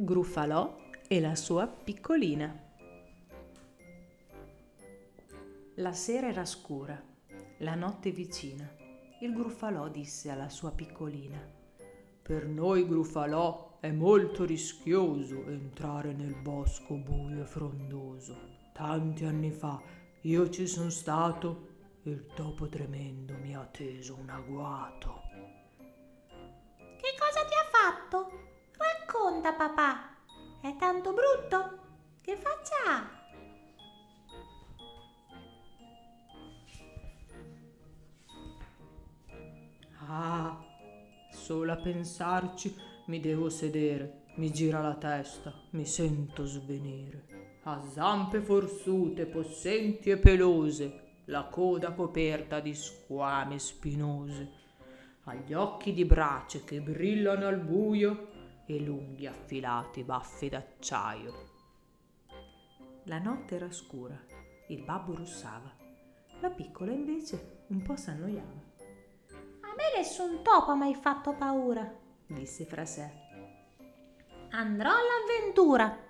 Gruffalò e la sua piccolina. La sera era scura, la notte vicina. Il Gruffalò disse alla sua piccolina: Per noi Gruffalò è molto rischioso entrare nel bosco buio e frondoso. Tanti anni fa io ci sono stato e il topo tremendo mi ha teso un agguato. Racconta papà. È tanto brutto? Che faccia ha? Ah, solo a pensarci mi devo sedere, mi gira la testa, mi sento svenire. Ha zampe forsute, possenti e pelose, la coda coperta di squame spinose, ha gli occhi di brace che brillano al buio e lunghi affilati baffi d'acciaio. La notte era scura, il babbo russava, la piccola invece un po' s'annoiava. A me nessun topo ha mai fatto paura, disse fra sé. Andrò all'avventura.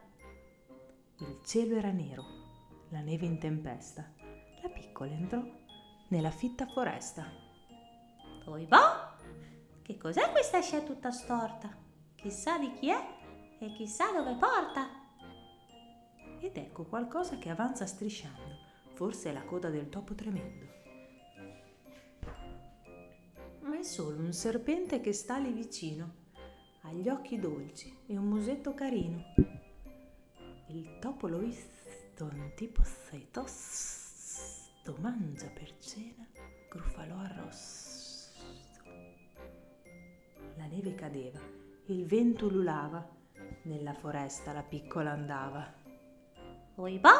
Il cielo era nero, la neve in tempesta. La piccola entrò nella fitta foresta. Poi boh, che cos'è questa scia tutta storta? Chissà di chi è e chissà dove porta. Ed ecco qualcosa che avanza strisciando, forse è la coda del topo tremendo. Ma è solo un serpente che sta lì vicino, ha gli occhi dolci e un musetto carino. Il topo l'ho visto, un tipo seitosto, mangia per cena, gruffalò arrosto. La neve cadeva il vento ululava, nella foresta la piccola andava. Oibò!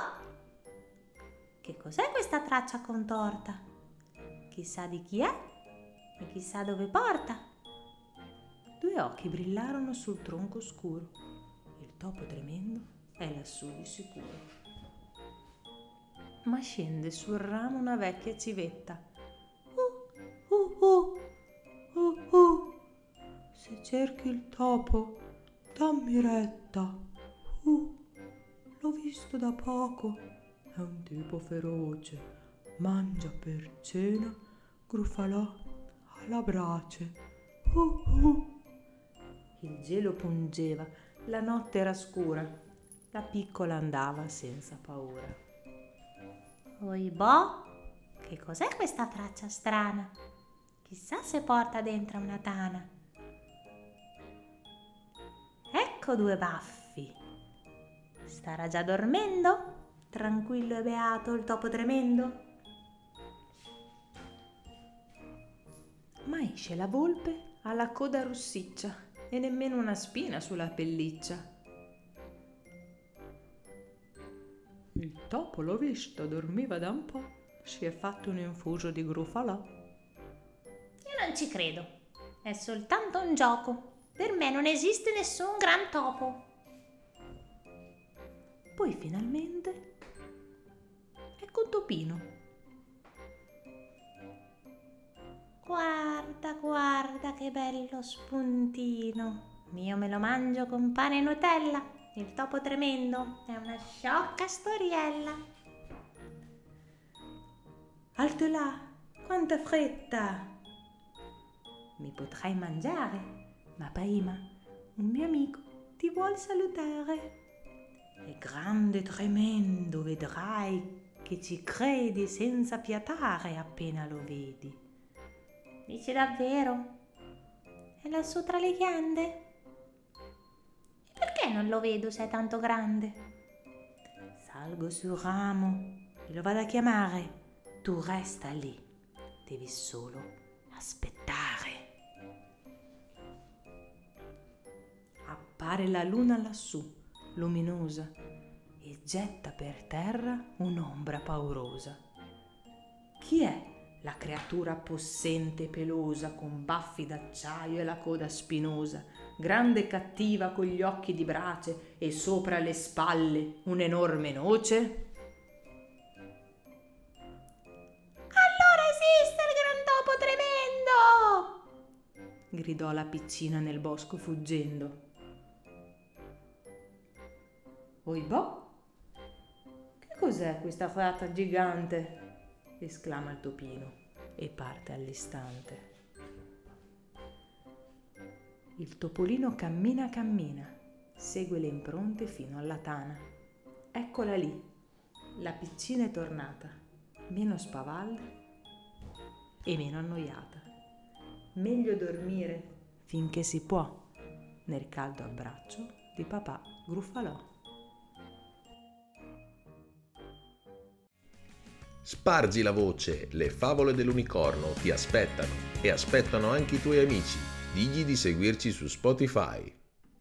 Che cos'è questa traccia contorta? Chissà di chi è e chissà dove porta. Due occhi brillarono sul tronco scuro. Il topo tremendo è lassù di sicuro. Ma scende sul ramo una vecchia civetta. Cerchi il topo, dammi retta. Uh, l'ho visto da poco. È un tipo feroce. Mangia per cena, gruffalò alla brace. Uh, uh. Il gelo pungeva, la notte era scura. La piccola andava senza paura. Oibò, che cos'è questa traccia strana? Chissà se porta dentro una tana. Ecco due baffi. Starà già dormendo? Tranquillo e beato il topo tremendo? Ma esce la volpe alla coda rossiccia e nemmeno una spina sulla pelliccia. Il topo l'ho visto, dormiva da un po', si è fatto un infuso di grufalà. Io non ci credo, è soltanto un gioco. Per me non esiste nessun gran topo. Poi finalmente ecco un topino. Guarda, guarda che bello spuntino. Io me lo mangio con pane e Nutella. Il topo tremendo è una sciocca storiella. Alto là, quanta fretta! Mi potrai mangiare? Ma prima un mio amico ti vuol salutare. È grande, tremendo, vedrai che ci credi senza piatare appena lo vedi. Dici davvero? È lassù tra le ghiande? E perché non lo vedo se è tanto grande? Salgo sul ramo e lo vado a chiamare. Tu resta lì, devi solo aspettare. Appare la luna lassù, luminosa, e getta per terra un'ombra paurosa. Chi è la creatura possente e pelosa, con baffi d'acciaio e la coda spinosa, grande e cattiva con gli occhi di brace e sopra le spalle un'enorme noce? Allora esiste il gran topo tremendo! gridò la piccina nel bosco fuggendo. Oibò! Che cos'è questa fata gigante? esclama il topino e parte all'istante. Il topolino cammina cammina, segue le impronte fino alla tana. Eccola lì, la piccina è tornata, meno spavalda e meno annoiata. Meglio dormire finché si può nel caldo abbraccio di papà Gruffalò. Spargi la voce, le favole dell'unicorno ti aspettano e aspettano anche i tuoi amici. Digli di seguirci su Spotify.